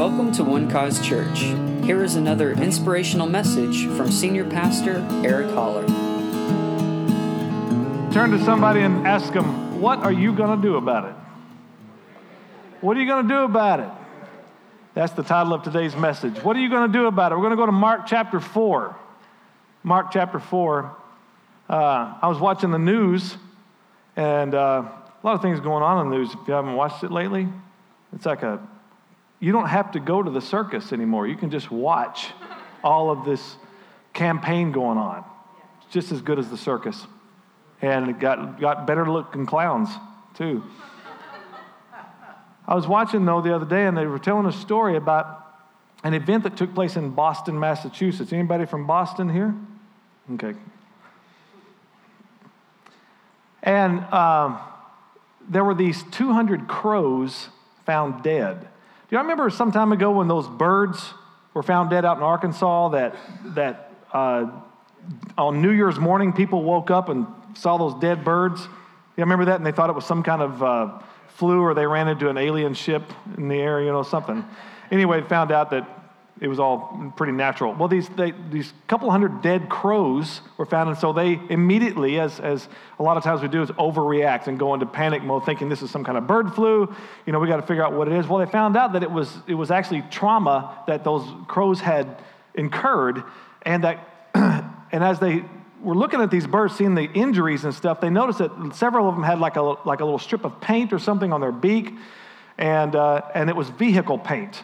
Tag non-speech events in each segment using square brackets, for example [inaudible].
Welcome to One Cause Church. Here is another inspirational message from Senior Pastor Eric Holler. Turn to somebody and ask them, What are you going to do about it? What are you going to do about it? That's the title of today's message. What are you going to do about it? We're going to go to Mark chapter 4. Mark chapter 4. Uh, I was watching the news, and uh, a lot of things going on in the news. If you haven't watched it lately, it's like a you don't have to go to the circus anymore. You can just watch all of this campaign going on. It's just as good as the circus. And it got, got better looking clowns, too. I was watching, though, the other day, and they were telling a story about an event that took place in Boston, Massachusetts. Anybody from Boston here? Okay. And um, there were these 200 crows found dead do you remember some time ago when those birds were found dead out in Arkansas that, that uh, on New Year's morning people woke up and saw those dead birds? You remember that? And they thought it was some kind of uh, flu or they ran into an alien ship in the air, you know, something. Anyway, found out that it was all pretty natural. Well, these, they, these couple hundred dead crows were found, and so they immediately, as, as a lot of times we do, is overreact and go into panic mode, thinking this is some kind of bird flu. You know, we got to figure out what it is. Well, they found out that it was, it was actually trauma that those crows had incurred, and that, [clears throat] and as they were looking at these birds, seeing the injuries and stuff, they noticed that several of them had like a, like a little strip of paint or something on their beak, and, uh, and it was vehicle paint.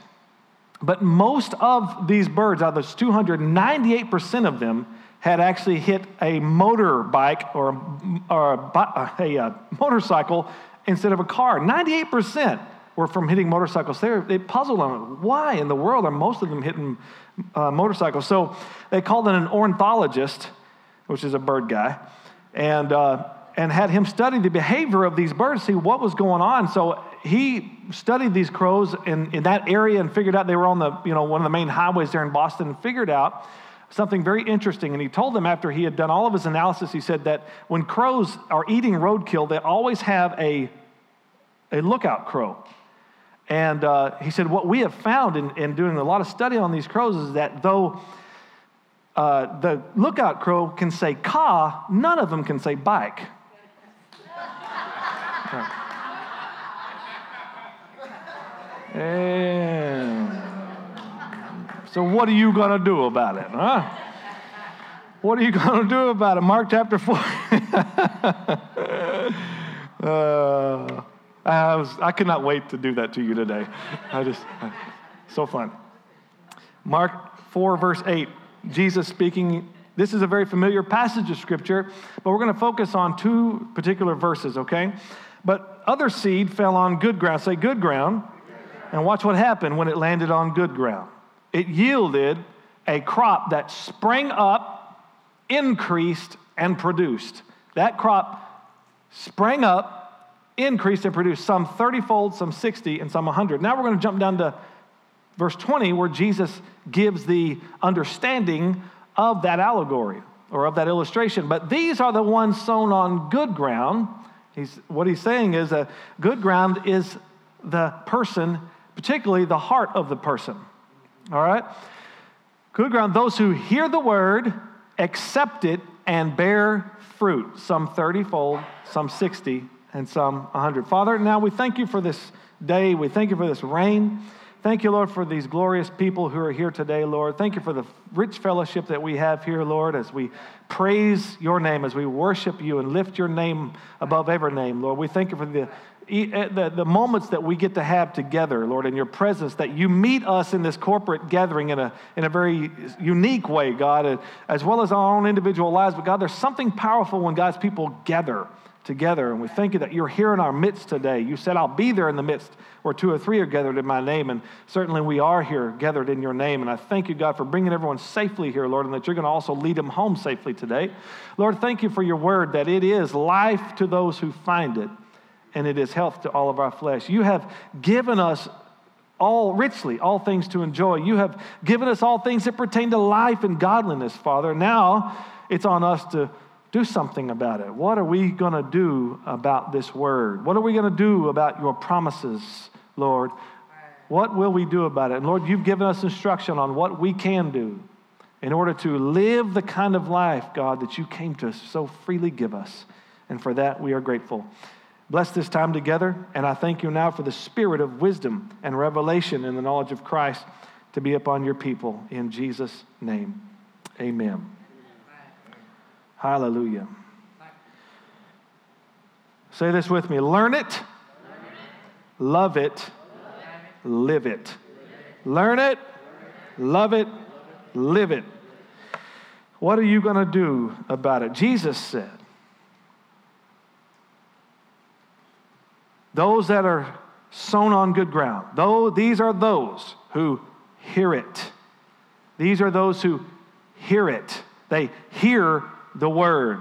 But most of these birds, out of those 298% of them, had actually hit a motorbike or, a, or a, a, a, motorcycle instead of a car. 98% were from hitting motorcycles. They, they puzzled them. Why in the world are most of them hitting uh, motorcycles? So they called in an ornithologist, which is a bird guy, and, uh, and had him study the behavior of these birds, see what was going on. So he studied these crows in, in that area and figured out they were on the, you know, one of the main highways there in Boston and figured out something very interesting. And he told them after he had done all of his analysis, he said that when crows are eating roadkill, they always have a, a lookout crow. And uh, he said, What we have found in, in, doing a lot of study on these crows is that though uh, the lookout crow can say caw, none of them can say bike. [laughs] So, what are you going to do about it, huh? What are you [laughs] going to do about it? Mark chapter 4. [laughs] uh, I, was, I could not wait to do that to you today. I just, so fun. Mark 4, verse 8, Jesus speaking. This is a very familiar passage of scripture, but we're going to focus on two particular verses, okay? But other seed fell on good ground. Say, good ground. And watch what happened when it landed on good ground. It yielded a crop that sprang up, increased, and produced. That crop sprang up, increased, and produced some 30 fold, some 60, and some 100. Now we're going to jump down to verse 20, where Jesus gives the understanding of that allegory or of that illustration. But these are the ones sown on good ground. He's, what he's saying is a good ground is the person particularly the heart of the person. All right? Good ground, those who hear the word, accept it, and bear fruit, some 30 fold, some 60, and some 100. Father, now we thank you for this day. We thank you for this rain. Thank you, Lord, for these glorious people who are here today, Lord. Thank you for the rich fellowship that we have here, Lord, as we praise your name, as we worship you and lift your name above every name, Lord. We thank you for the Eh, the, the moments that we get to have together, Lord, in your presence, that you meet us in this corporate gathering in a, in a very unique way, God, as well as our own individual lives. But God, there's something powerful when God's people gather together. And we thank you that you're here in our midst today. You said, I'll be there in the midst where two or three are gathered in my name. And certainly we are here gathered in your name. And I thank you, God, for bringing everyone safely here, Lord, and that you're going to also lead them home safely today. Lord, thank you for your word that it is life to those who find it and it is health to all of our flesh. You have given us all richly, all things to enjoy. You have given us all things that pertain to life and godliness, Father. Now it's on us to do something about it. What are we going to do about this word? What are we going to do about your promises, Lord? What will we do about it? And Lord, you've given us instruction on what we can do in order to live the kind of life, God, that you came to so freely give us. And for that, we are grateful. Bless this time together, and I thank you now for the spirit of wisdom and revelation in the knowledge of Christ to be upon your people. In Jesus' name, amen. Hallelujah. Say this with me learn it, love it, live it. Learn it, love it, live it. What are you going to do about it? Jesus said, Those that are sown on good ground, though these are those who hear it. These are those who hear it. They hear the word.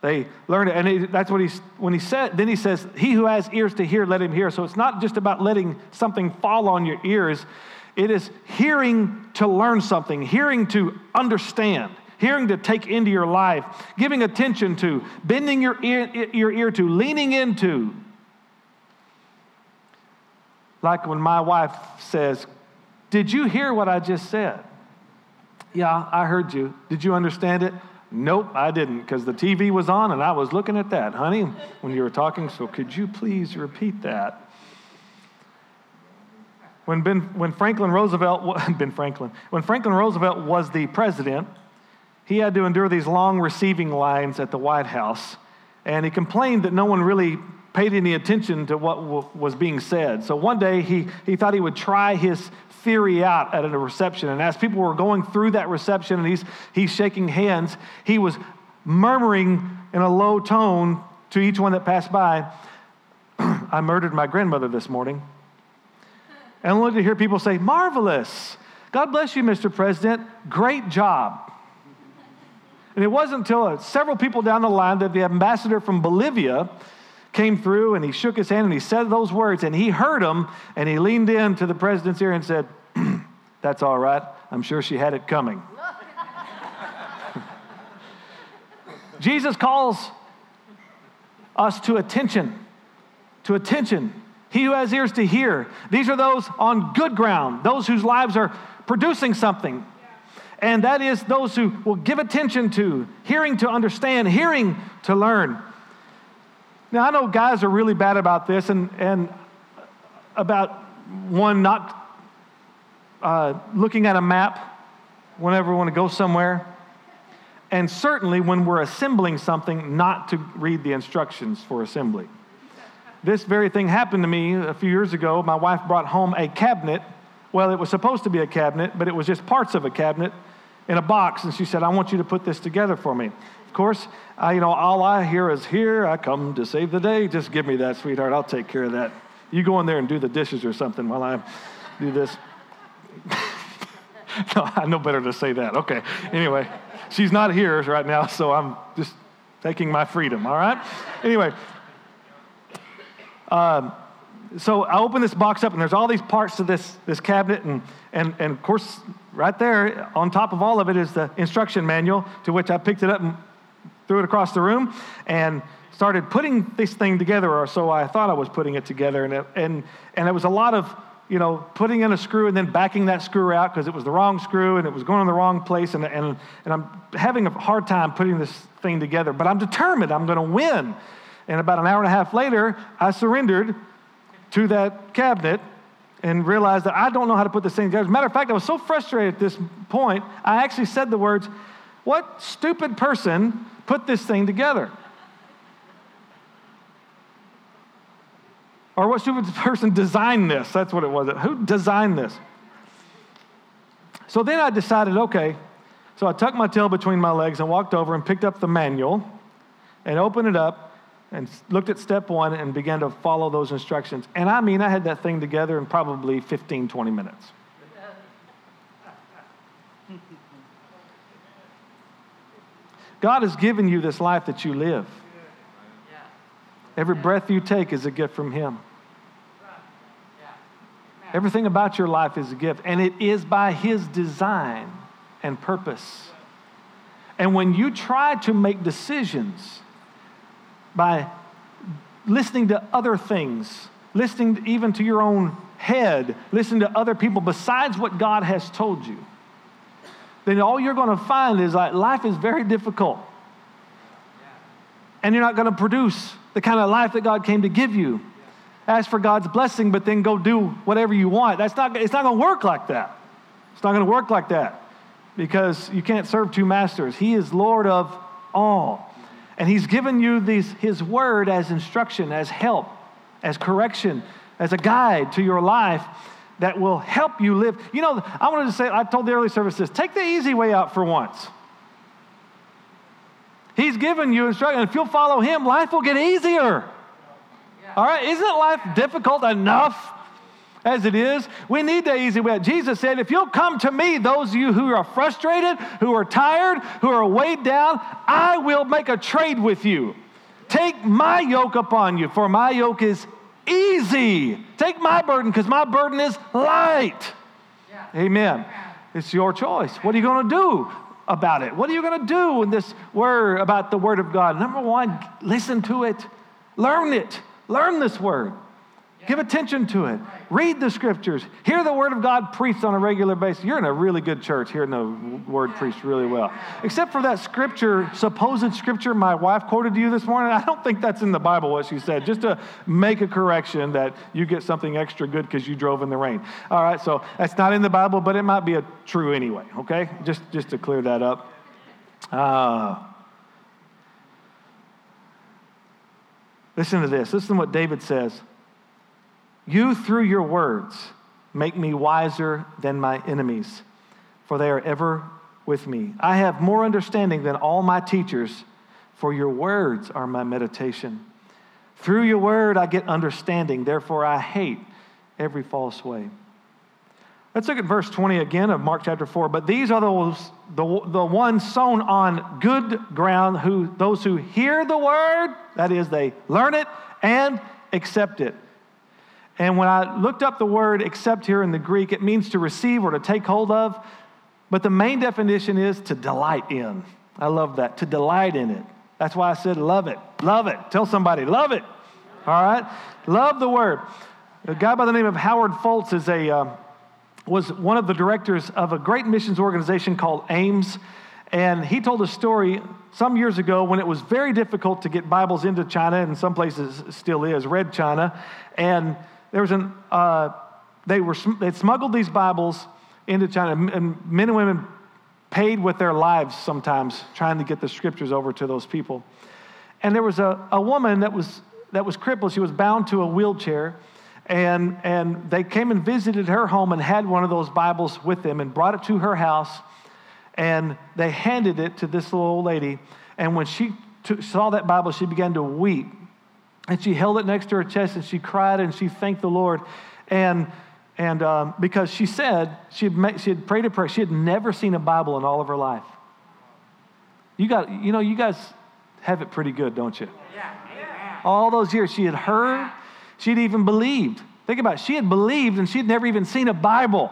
They learn it. And that's what he's, when he said, then he says, He who has ears to hear, let him hear. So it's not just about letting something fall on your ears, it is hearing to learn something, hearing to understand, hearing to take into your life, giving attention to, bending your ear, your ear to, leaning into. Like when my wife says, Did you hear what I just said? Yeah, I heard you. Did you understand it? Nope, I didn't, because the TV was on and I was looking at that, honey, when you were talking. So could you please repeat that? When, ben, when Franklin Roosevelt, [laughs] Ben Franklin, when Franklin Roosevelt was the president, he had to endure these long receiving lines at the White House. And he complained that no one really paid any attention to what w- was being said. So one day he, he thought he would try his theory out at a reception. And as people were going through that reception and he's, he's shaking hands, he was murmuring in a low tone to each one that passed by, [clears throat] I murdered my grandmother this morning. And only to hear people say, Marvelous. God bless you, Mr. President. Great job. And it wasn't until uh, several people down the line that the ambassador from Bolivia came through and he shook his hand and he said those words and he heard them and he leaned in to the president's ear and said, [clears throat] That's all right. I'm sure she had it coming. [laughs] Jesus calls us to attention, to attention. He who has ears to hear. These are those on good ground, those whose lives are producing something. And that is those who will give attention to, hearing to understand, hearing to learn. Now, I know guys are really bad about this and, and about one not uh, looking at a map whenever we want to go somewhere. And certainly when we're assembling something, not to read the instructions for assembly. This very thing happened to me a few years ago. My wife brought home a cabinet. Well, it was supposed to be a cabinet, but it was just parts of a cabinet in a box. And she said, I want you to put this together for me. Of course, I, you know, all I hear is, Here I come to save the day. Just give me that, sweetheart. I'll take care of that. You go in there and do the dishes or something while I do this. [laughs] no, I know better to say that. Okay. Anyway, she's not here right now, so I'm just taking my freedom, all right? Anyway, um, so I open this box up, and there's all these parts to this, this cabinet, and, and, and of course, right there on top of all of it is the instruction manual, to which I picked it up and threw it across the room and started putting this thing together, or so I thought I was putting it together. And it, and, and it was a lot of, you know, putting in a screw and then backing that screw out because it was the wrong screw and it was going in the wrong place. And, and, and I'm having a hard time putting this thing together, but I'm determined I'm going to win. And about an hour and a half later, I surrendered to that cabinet and realized that I don't know how to put this thing together. As a matter of fact, I was so frustrated at this point, I actually said the words, What stupid person put this thing together? Or what stupid [laughs] person designed this? That's what it was. Who designed this? So then I decided, okay. So I tucked my tail between my legs and walked over and picked up the manual and opened it up and looked at step one and began to follow those instructions. And I mean, I had that thing together in probably 15, 20 minutes. God has given you this life that you live. Every breath you take is a gift from Him. Everything about your life is a gift, and it is by His design and purpose. And when you try to make decisions by listening to other things, listening even to your own head, listening to other people besides what God has told you, then all you're going to find is like life is very difficult. And you're not going to produce the kind of life that God came to give you. Ask for God's blessing, but then go do whatever you want. That's not, it's not going to work like that. It's not going to work like that because you can't serve two masters. He is Lord of all. And He's given you these, His word as instruction, as help, as correction, as a guide to your life that will help you live. You know, I wanted to say, I told the early service this take the easy way out for once. He's given you instruction. If you'll follow Him, life will get easier. All right? Isn't life difficult enough as it is? We need the easy way. Jesus said, If you'll come to me, those of you who are frustrated, who are tired, who are weighed down, I will make a trade with you. Take my yoke upon you, for my yoke is easy. Take my burden because my burden is light. Yeah. Amen. It's your choice. What are you going to do about it? What are you going to do in this word about the word of God? Number one, listen to it, learn it, learn this word. Give attention to it. Read the scriptures. Hear the word of God preached on a regular basis. You're in a really good church hearing the word preached really well. Except for that scripture, supposed scripture my wife quoted to you this morning. I don't think that's in the Bible, what she said, just to make a correction that you get something extra good because you drove in the rain. All right, so that's not in the Bible, but it might be a true anyway, okay? Just, just to clear that up. Uh, listen to this. Listen to what David says. You, through your words, make me wiser than my enemies, for they are ever with me. I have more understanding than all my teachers, for your words are my meditation. Through your word, I get understanding, therefore, I hate every false way. Let's look at verse 20 again of Mark chapter 4. But these are those, the, the ones sown on good ground, who, those who hear the word, that is, they learn it and accept it and when I looked up the word accept here in the Greek, it means to receive or to take hold of. But the main definition is to delight in. I love that, to delight in it. That's why I said love it. Love it. Tell somebody, love it. All right? Love the word. A guy by the name of Howard Foltz is a, uh, was one of the directors of a great missions organization called AIMS. And he told a story some years ago when it was very difficult to get Bibles into China, and some places still is, Red China. And there was an, uh, they were, they smuggled these Bibles into China, and men and women paid with their lives sometimes trying to get the scriptures over to those people. And there was a, a woman that was, that was crippled. She was bound to a wheelchair. And, and they came and visited her home and had one of those Bibles with them and brought it to her house. And they handed it to this little old lady. And when she saw that Bible, she began to weep and she held it next to her chest and she cried and she thanked the Lord. And, and um, because she said, she had, met, she had prayed a prayer, she had never seen a Bible in all of her life. You, got, you know, you guys have it pretty good, don't you? Yeah. All those years she had heard, she'd even believed. Think about it. She had believed and she had never even seen a Bible.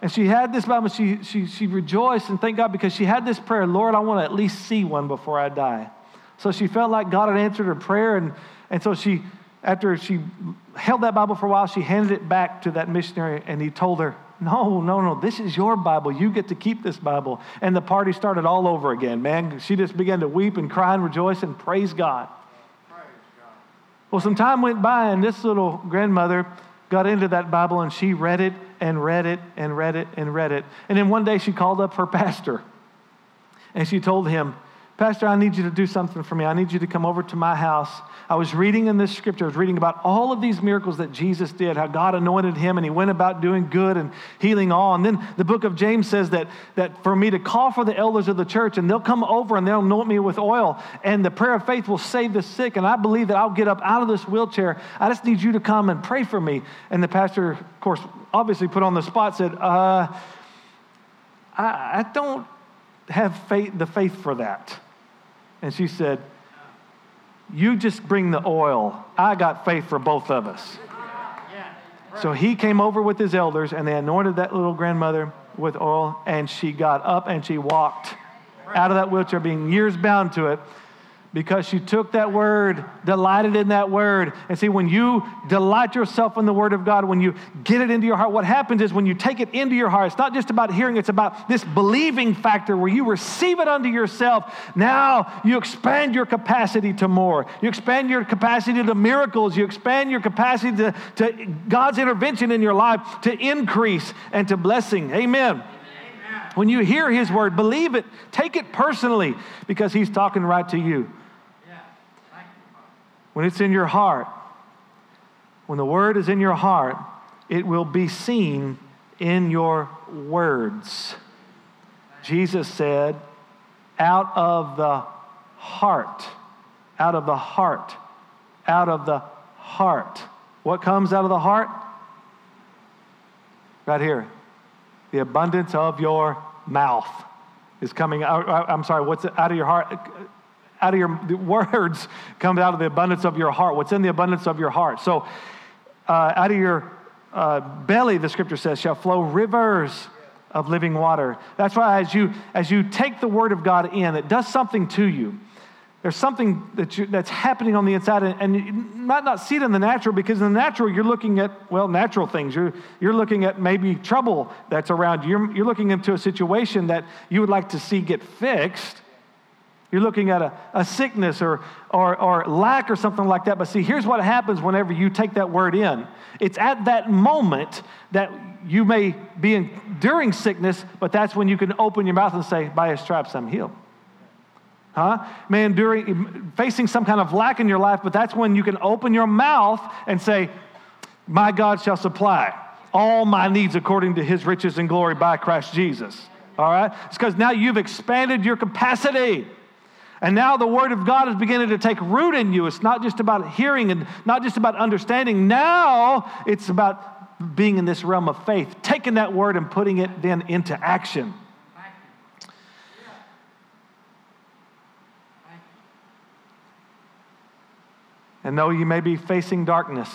And she had this Bible, she, she, she rejoiced and thanked God because she had this prayer Lord, I want to at least see one before I die. So she felt like God had answered her prayer. And, and so she, after she held that Bible for a while, she handed it back to that missionary and he told her, No, no, no, this is your Bible. You get to keep this Bible. And the party started all over again, man. She just began to weep and cry and rejoice and praise God. Praise God. Well, some time went by and this little grandmother got into that Bible and she read it and read it and read it and read it. And then one day she called up her [laughs] pastor and she told him, Pastor, I need you to do something for me. I need you to come over to my house. I was reading in this scripture, I was reading about all of these miracles that Jesus did, how God anointed him and he went about doing good and healing all. And then the book of James says that, that for me to call for the elders of the church and they'll come over and they'll anoint me with oil and the prayer of faith will save the sick. And I believe that I'll get up out of this wheelchair. I just need you to come and pray for me. And the pastor, of course, obviously put on the spot, said, uh, I, I don't have faith, the faith for that. And she said, You just bring the oil. I got faith for both of us. So he came over with his elders and they anointed that little grandmother with oil, and she got up and she walked out of that wheelchair, being years bound to it. Because you took that word, delighted in that word. And see, when you delight yourself in the word of God, when you get it into your heart, what happens is when you take it into your heart, it's not just about hearing, it's about this believing factor where you receive it unto yourself. Now you expand your capacity to more. You expand your capacity to miracles. You expand your capacity to, to God's intervention in your life to increase and to blessing. Amen. When you hear his word, believe it, take it personally because he's talking right to you. When it's in your heart, when the word is in your heart, it will be seen in your words. Jesus said, out of the heart, out of the heart, out of the heart. What comes out of the heart? Right here. The abundance of your mouth is coming out. I'm sorry, what's out of your heart? Out of your words [laughs] comes out of the abundance of your heart. What's in the abundance of your heart? So, uh, out of your uh, belly, the scripture says, shall flow rivers of living water. That's why as you as you take the word of God in, it does something to you. There's something that you, that's happening on the inside, and, and you might not see it in the natural because in the natural you're looking at, well, natural things. You're, you're looking at maybe trouble that's around you. You're, you're looking into a situation that you would like to see get fixed. You're looking at a, a sickness or, or, or lack or something like that. But see, here's what happens whenever you take that word in it's at that moment that you may be enduring sickness, but that's when you can open your mouth and say, By his stripes, I'm healed. Huh? Man, during facing some kind of lack in your life, but that's when you can open your mouth and say, My God shall supply all my needs according to his riches and glory by Christ Jesus. All right? It's because now you've expanded your capacity. And now the Word of God is beginning to take root in you. It's not just about hearing and not just about understanding. Now it's about being in this realm of faith, taking that Word and putting it then into action. And though you may be facing darkness,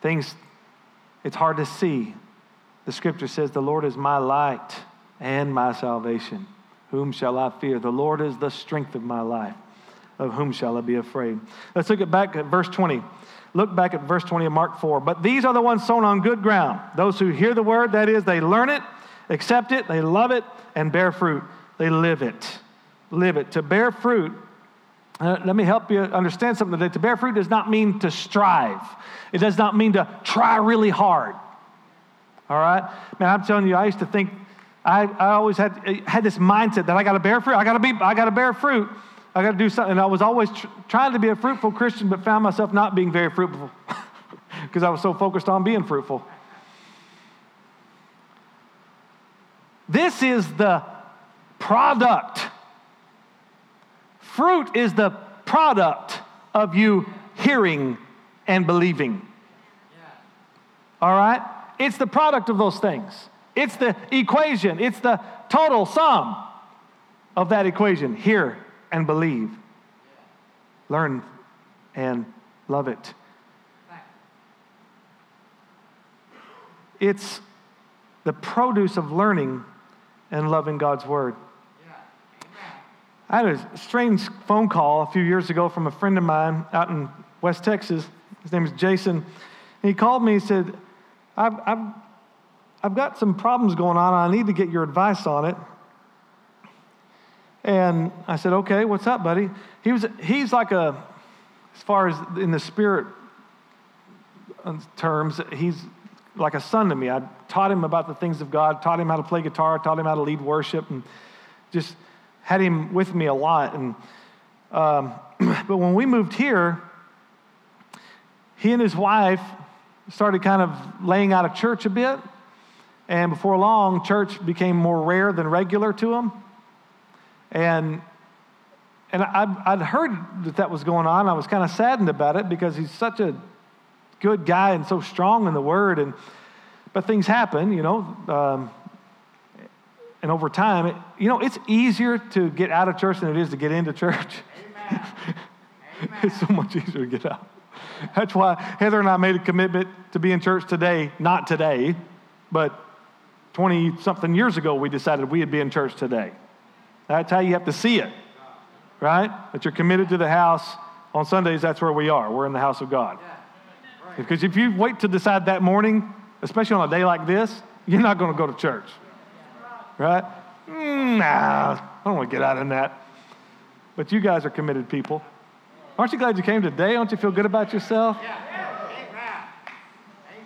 things it's hard to see. The scripture says, The Lord is my light and my salvation. Whom shall I fear? The Lord is the strength of my life. Of whom shall I be afraid? Let's look at back at verse 20. Look back at verse 20 of Mark 4. But these are the ones sown on good ground. Those who hear the word, that is, they learn it, accept it, they love it, and bear fruit. They live it. Live it. To bear fruit uh, let me help you understand something today. To bear fruit does not mean to strive, it does not mean to try really hard. All right? Man, I'm telling you, I used to think, I, I always had, had this mindset that I got to bear fruit. I got to be, I got to bear fruit. I got to do something. And I was always tr- trying to be a fruitful Christian, but found myself not being very fruitful [laughs] because I was so focused on being fruitful. This is the product Fruit is the product of you hearing and believing. All right? It's the product of those things. It's the equation, it's the total sum of that equation. Hear and believe. Learn and love it. It's the produce of learning and loving God's word. I had a strange phone call a few years ago from a friend of mine out in West Texas. His name is Jason. And he called me and said, I've, I've, I've got some problems going on. I need to get your advice on it. And I said, okay, what's up, buddy? He was, he's like a, as far as in the spirit uh, terms, he's like a son to me. I taught him about the things of God, taught him how to play guitar, taught him how to lead worship, and just had him with me a lot. And, um, [clears throat] but when we moved here, he and his wife started kind of laying out of church a bit. And before long, church became more rare than regular to him. And, and I'd, I'd heard that that was going on. I was kind of saddened about it because he's such a good guy and so strong in the word. And, but things happen, you know. Um, and over time, it, you know, it's easier to get out of church than it is to get into church. Amen. Amen. [laughs] it's so much easier to get out. That's why Heather and I made a commitment to be in church today, not today, but 20 something years ago, we decided we'd be in church today. That's how you have to see it. right? That you're committed to the house. On Sundays, that's where we are. We're in the house of God. Because if you wait to decide that morning, especially on a day like this, you're not going to go to church, right? Mm, nah, I don't want to get out of that. But you guys are committed people. Aren't you glad you came today? Don't you feel good about yourself? Yeah. Amen.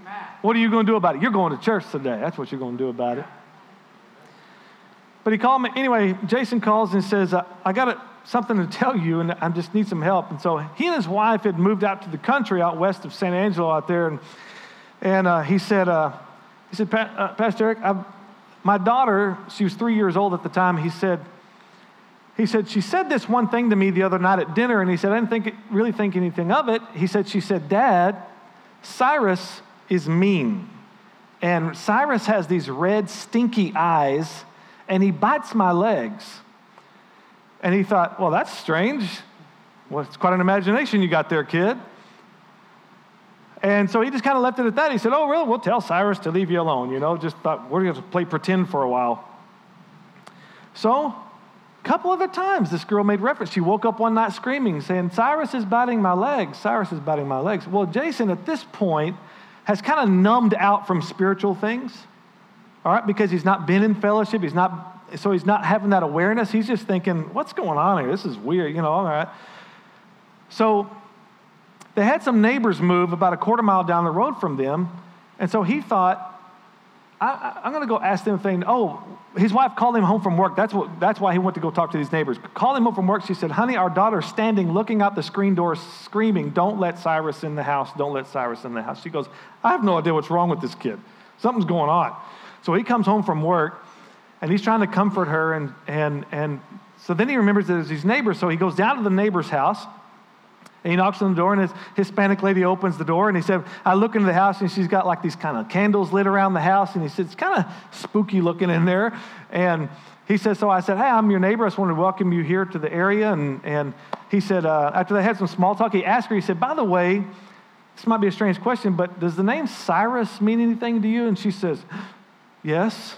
Amen. What are you going to do about it? You're going to church today. That's what you're going to do about it. But he called me. Anyway, Jason calls and says, I got something to tell you, and I just need some help. And so he and his wife had moved out to the country out west of San Angelo out there. And, and uh, he said, uh, he said, uh, Pastor Eric, I've, my daughter, she was three years old at the time. He said, he said, she said this one thing to me the other night at dinner, and he said, I didn't think, really think anything of it. He said, she said, Dad, Cyrus is mean. And Cyrus has these red, stinky eyes, and he bites my legs. And he thought, well, that's strange. Well, it's quite an imagination you got there, kid. And so he just kind of left it at that. He said, Oh, really? We'll tell Cyrus to leave you alone. You know, just thought we're going to play pretend for a while. So, a couple other times this girl made reference. She woke up one night screaming, saying, Cyrus is biting my legs. Cyrus is biting my legs. Well, Jason, at this point, has kind of numbed out from spiritual things, all right, because he's not been in fellowship. He's not, so he's not having that awareness. He's just thinking, what's going on here? This is weird, you know, all right. So they had some neighbors move about a quarter mile down the road from them. And so he thought, I, am going to go ask them they, oh, his wife called him home from work. That's, what, that's why he went to go talk to these neighbors. Called him home from work. She said, honey, our daughter's standing, looking out the screen door, screaming, don't let Cyrus in the house. Don't let Cyrus in the house. She goes, I have no idea what's wrong with this kid. Something's going on. So he comes home from work, and he's trying to comfort her. And, and, and so then he remembers that there's these neighbors. So he goes down to the neighbor's house. And he knocks on the door, and his Hispanic lady opens the door, and he said, I look into the house, and she's got like these kind of candles lit around the house, and he said, It's kind of spooky looking in there. And he said, So I said, Hey, I'm your neighbor. I just wanted to welcome you here to the area. And, and he said, uh, After they had some small talk, he asked her, He said, By the way, this might be a strange question, but does the name Cyrus mean anything to you? And she says, Yes.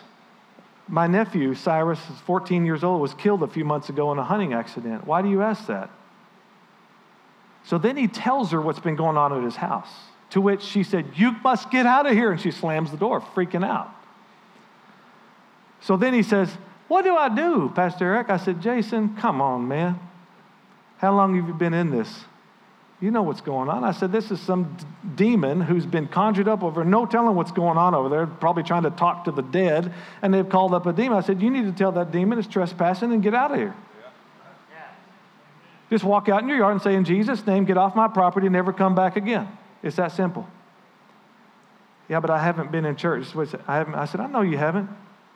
My nephew, Cyrus, is 14 years old, was killed a few months ago in a hunting accident. Why do you ask that? So then he tells her what's been going on at his house, to which she said, You must get out of here. And she slams the door, freaking out. So then he says, What do I do, Pastor Eric? I said, Jason, come on, man. How long have you been in this? You know what's going on. I said, This is some d- demon who's been conjured up over, no telling what's going on over there, probably trying to talk to the dead, and they've called up a demon. I said, You need to tell that demon it's trespassing and get out of here. Just walk out in your yard and say, In Jesus' name, get off my property and never come back again. It's that simple. Yeah, but I haven't been in church. I, haven't, I said, I know you haven't.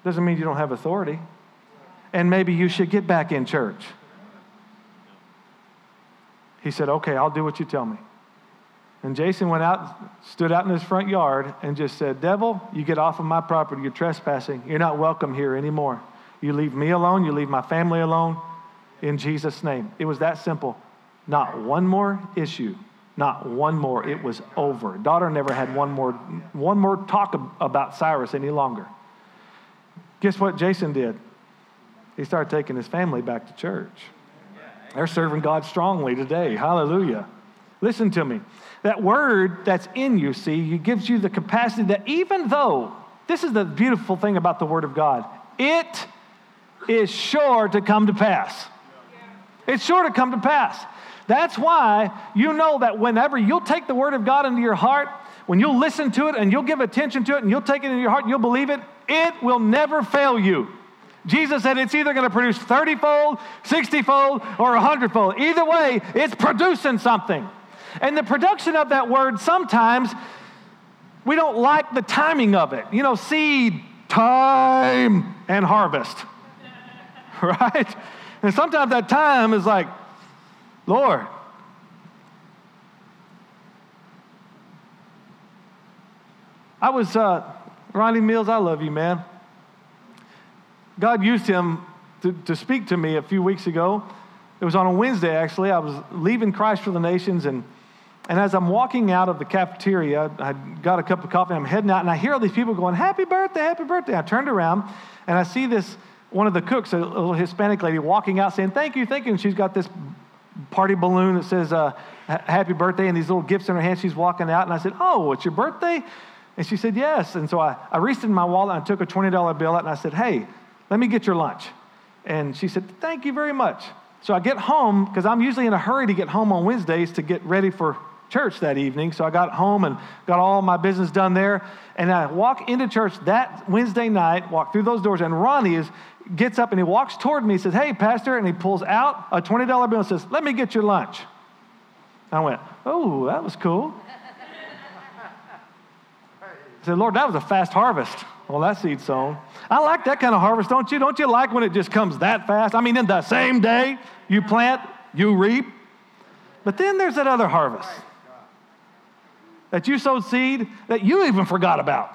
Doesn't mean you don't have authority. And maybe you should get back in church. He said, Okay, I'll do what you tell me. And Jason went out, stood out in his front yard, and just said, Devil, you get off of my property. You're trespassing. You're not welcome here anymore. You leave me alone. You leave my family alone in Jesus' name. It was that simple. Not one more issue. Not one more. It was over. Daughter never had one more, one more talk about Cyrus any longer. Guess what Jason did? He started taking his family back to church. They're serving God strongly today. Hallelujah. Listen to me. That word that's in you, see, it gives you the capacity that even though, this is the beautiful thing about the word of God, it is sure to come to pass. It's sure to come to pass. That's why you know that whenever you'll take the word of God into your heart, when you'll listen to it and you'll give attention to it and you'll take it in your heart and you'll believe it, it will never fail you. Jesus said it's either going to produce 30 fold, 60 fold, or 100 fold. Either way, it's producing something. And the production of that word, sometimes we don't like the timing of it. You know, seed, time, and harvest. [laughs] Right? And sometimes that time is like, Lord, I was, uh, Ronnie Mills, I love you, man. God used him to, to speak to me a few weeks ago. It was on a Wednesday, actually. I was leaving Christ for the Nations, and, and as I'm walking out of the cafeteria, I got a cup of coffee, I'm heading out, and I hear all these people going, Happy birthday, happy birthday. I turned around, and I see this one of the cooks, a little Hispanic lady, walking out saying, Thank you, thank you. And she's got this party balloon that says, uh, Happy birthday, and these little gifts in her hand. She's walking out, and I said, Oh, it's your birthday? And she said, Yes. And so I, I reached in my wallet and I took a $20 bill out, and I said, Hey, let me get your lunch. And she said, Thank you very much. So I get home, because I'm usually in a hurry to get home on Wednesdays to get ready for church that evening. So I got home and got all my business done there. And I walk into church that Wednesday night, walk through those doors, and Ronnie is, gets up and he walks toward me. Says, Hey, Pastor. And he pulls out a $20 bill and says, Let me get your lunch. I went, Oh, that was cool. I said, Lord, that was a fast harvest. Well, that seed sown. I like that kind of harvest, don't you? Don't you like when it just comes that fast? I mean, in the same day, you plant, you reap. But then there's that other harvest that you sowed seed that you even forgot about.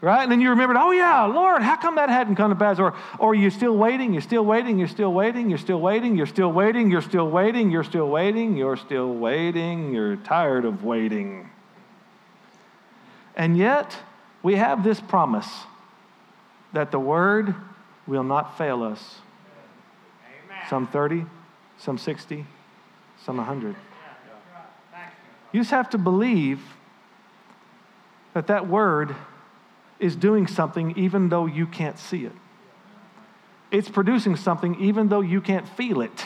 Right? And then you remembered, oh yeah, Lord, how come that hadn't come to pass? Or, or you're still waiting, you're still waiting, you're still waiting, you're still waiting, you're still waiting, you're still waiting, you're still waiting, you're still waiting, you're tired of waiting. And yet, we have this promise that the word will not fail us. Amen. Some 30, some 60, some 100. You just have to believe that that word is doing something even though you can't see it. It's producing something even though you can't feel it.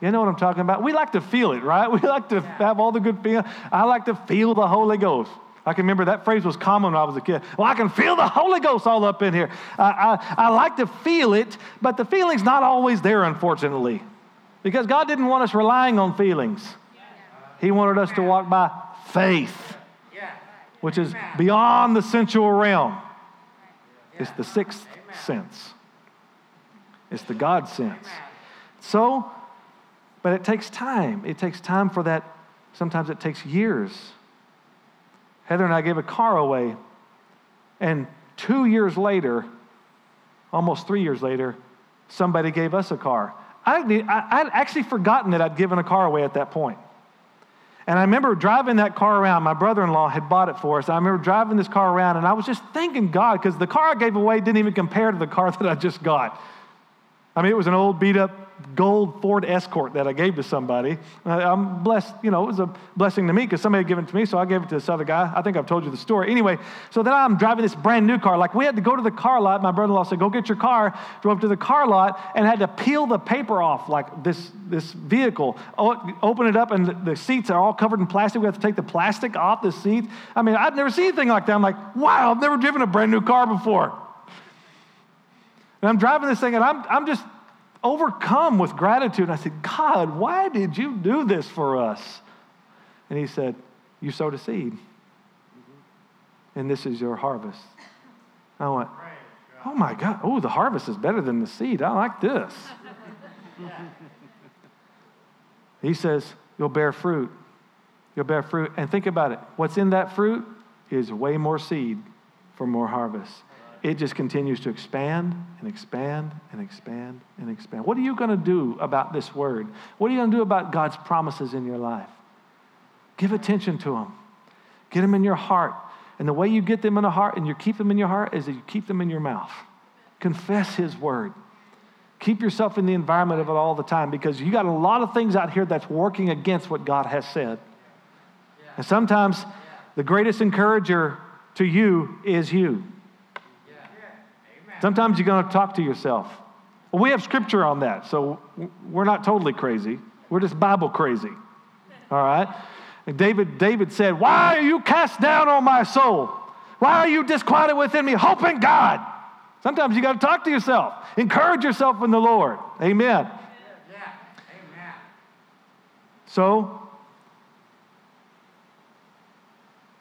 You know what I'm talking about? We like to feel it, right? [laughs] We like to have all the good feeling. I like to feel the Holy Ghost. I can remember that phrase was common when I was a kid. Well, I can feel the Holy Ghost all up in here. I, I, I like to feel it, but the feeling's not always there, unfortunately, because God didn't want us relying on feelings. He wanted us to walk by faith, which is beyond the sensual realm. It's the sixth sense, it's the God sense. So, but it takes time. It takes time for that. Sometimes it takes years. Heather and I gave a car away, and two years later, almost three years later, somebody gave us a car. I, would actually forgotten that I'd given a car away at that point. And I remember driving that car around. My brother in law had bought it for us. I remember driving this car around, and I was just thanking God because the car I gave away didn't even compare to the car [laughs] that I just got. I mean, it was an old beat up gold Ford Escort that I gave to somebody. Uh, I'm blessed, you know, it was a blessing to me because somebody had given it to me, so I gave it to this other guy. I think I've told you the story. Anyway, so then I'm driving this brand new car. Like, we had to go to the car lot. My brother in law said, Go get your car. Drove to the car lot and had to peel the paper off, like this, this vehicle. open it up, and the, the seats are all covered in plastic. We have to take the plastic off the seats. I mean, I've never seen anything like that. I'm like, Wow, I've never driven a brand new car before. And I'm driving this thing, and I'm, I'm just overcome with gratitude. And I said, God, why did you do this for us? And he said, You sowed a seed, and this is your harvest. I went, Oh my God, oh, the harvest is better than the seed. I like this. [laughs] he says, You'll bear fruit. You'll bear fruit. And think about it what's in that fruit is way more seed for more harvest it just continues to expand and expand and expand and expand. What are you going to do about this word? What are you going to do about God's promises in your life? Give attention to them. Get them in your heart. And the way you get them in the heart and you keep them in your heart is that you keep them in your mouth. Confess His word. Keep yourself in the environment of it all the time because you got a lot of things out here that's working against what God has said. And sometimes the greatest encourager to you is you. Sometimes you're going to talk to yourself. We have scripture on that, so we're not totally crazy. We're just Bible crazy. All right? And David, David said, Why are you cast down on my soul? Why are you disquieted within me? Hope in God. Sometimes you got to talk to yourself. Encourage yourself in the Lord. Amen. Yeah. Amen. So,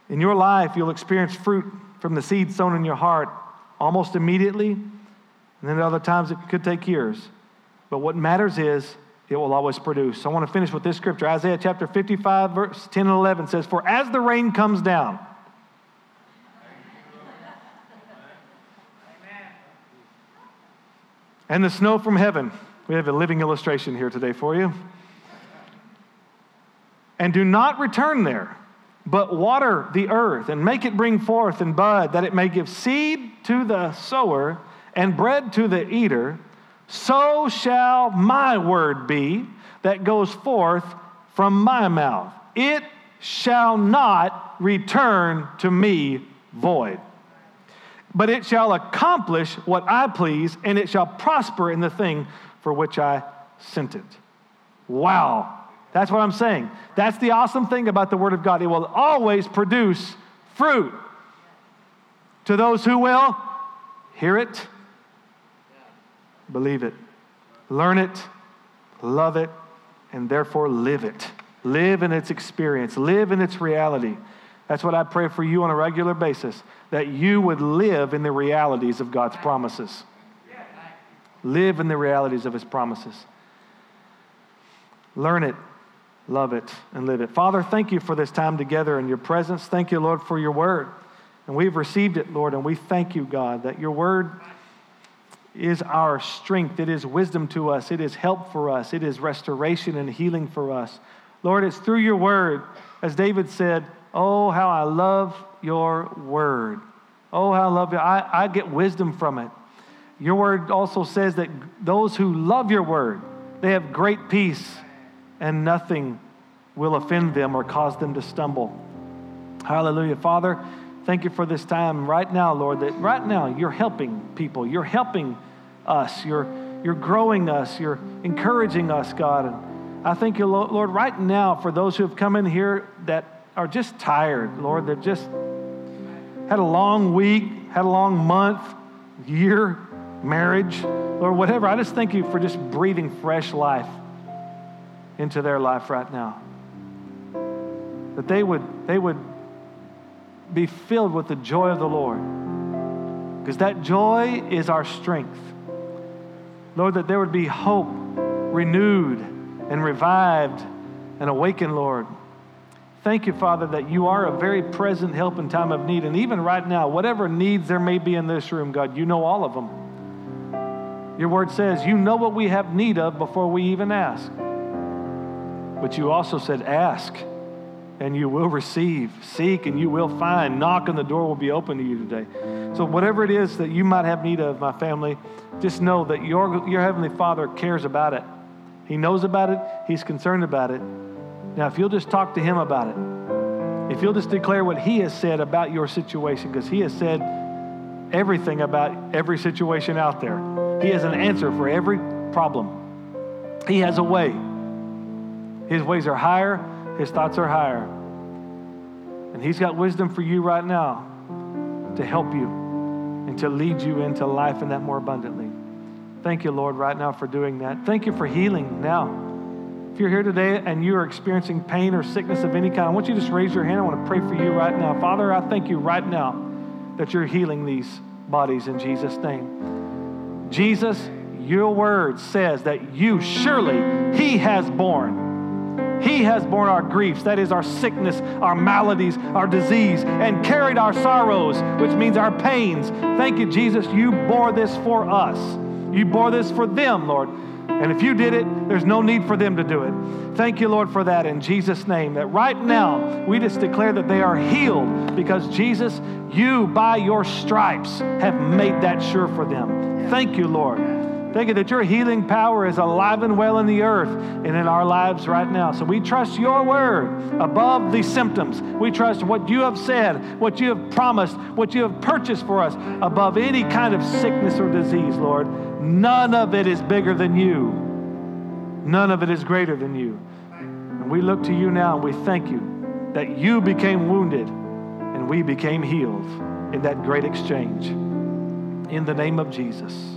in your life, you'll experience fruit from the seed sown in your heart almost immediately, and then at other times it could take years. But what matters is it will always produce. So I want to finish with this scripture. Isaiah chapter 55, verse 10 and 11 says, For as the rain comes down, and the snow from heaven, we have a living illustration here today for you, and do not return there but water the earth and make it bring forth and bud, that it may give seed to the sower and bread to the eater, so shall my word be that goes forth from my mouth. It shall not return to me void, but it shall accomplish what I please, and it shall prosper in the thing for which I sent it. Wow. That's what I'm saying. That's the awesome thing about the Word of God. It will always produce fruit to those who will hear it, believe it, learn it, love it, and therefore live it. Live in its experience, live in its reality. That's what I pray for you on a regular basis, that you would live in the realities of God's promises. Live in the realities of His promises. Learn it, love it, and live it. Father, thank you for this time together in your presence. Thank you, Lord, for your word. And we've received it, Lord, and we thank you, God, that your word is our strength. It is wisdom to us. It is help for us. It is restoration and healing for us. Lord, it's through your word, as David said, Oh, how I love your word. Oh, how I love it. I, I get wisdom from it. Your word also says that those who love your word, they have great peace, and nothing will offend them or cause them to stumble. Hallelujah. Father, thank you for this time right now, Lord, that right now you're helping people. You're helping us. You're, you're growing us. You're encouraging us, God. And I thank you, Lord, right now for those who have come in here that are just tired, Lord. They've just had a long week, had a long month, year, marriage, Lord, whatever. I just thank you for just breathing fresh life into their life right now. That they would, they would be filled with the joy of the Lord. Because that joy is our strength. Lord, that there would be hope renewed and revived and awakened, Lord. Thank you, Father, that you are a very present help in time of need. And even right now, whatever needs there may be in this room, God, you know all of them. Your word says you know what we have need of before we even ask. But you also said, ask and you will receive, seek and you will find, knock and the door will be open to you today. So, whatever it is that you might have need of, my family, just know that your, your Heavenly Father cares about it. He knows about it, He's concerned about it. Now, if you'll just talk to Him about it, if you'll just declare what He has said about your situation, because He has said everything about every situation out there, He has an answer for every problem. He has a way. His ways are higher, His thoughts are higher. And He's got wisdom for you right now to help you and to lead you into life and that more abundantly. Thank you, Lord, right now for doing that. Thank you for healing now. If you're here today and you are experiencing pain or sickness of any kind, I want you to just raise your hand. I want to pray for you right now. Father, I thank you right now that you're healing these bodies in Jesus' name. Jesus, your word says that you surely, He has borne. He has borne our griefs, that is, our sickness, our maladies, our disease, and carried our sorrows, which means our pains. Thank you, Jesus. You bore this for us. You bore this for them, Lord. And if you did it, there's no need for them to do it. Thank you, Lord, for that in Jesus' name. That right now, we just declare that they are healed because Jesus, you by your stripes have made that sure for them. Thank you, Lord. Thank you that your healing power is alive and well in the earth and in our lives right now. So we trust your word above the symptoms. We trust what you have said, what you have promised, what you have purchased for us above any kind of sickness or disease, Lord. None of it is bigger than you. None of it is greater than you. And we look to you now and we thank you that you became wounded and we became healed in that great exchange. In the name of Jesus.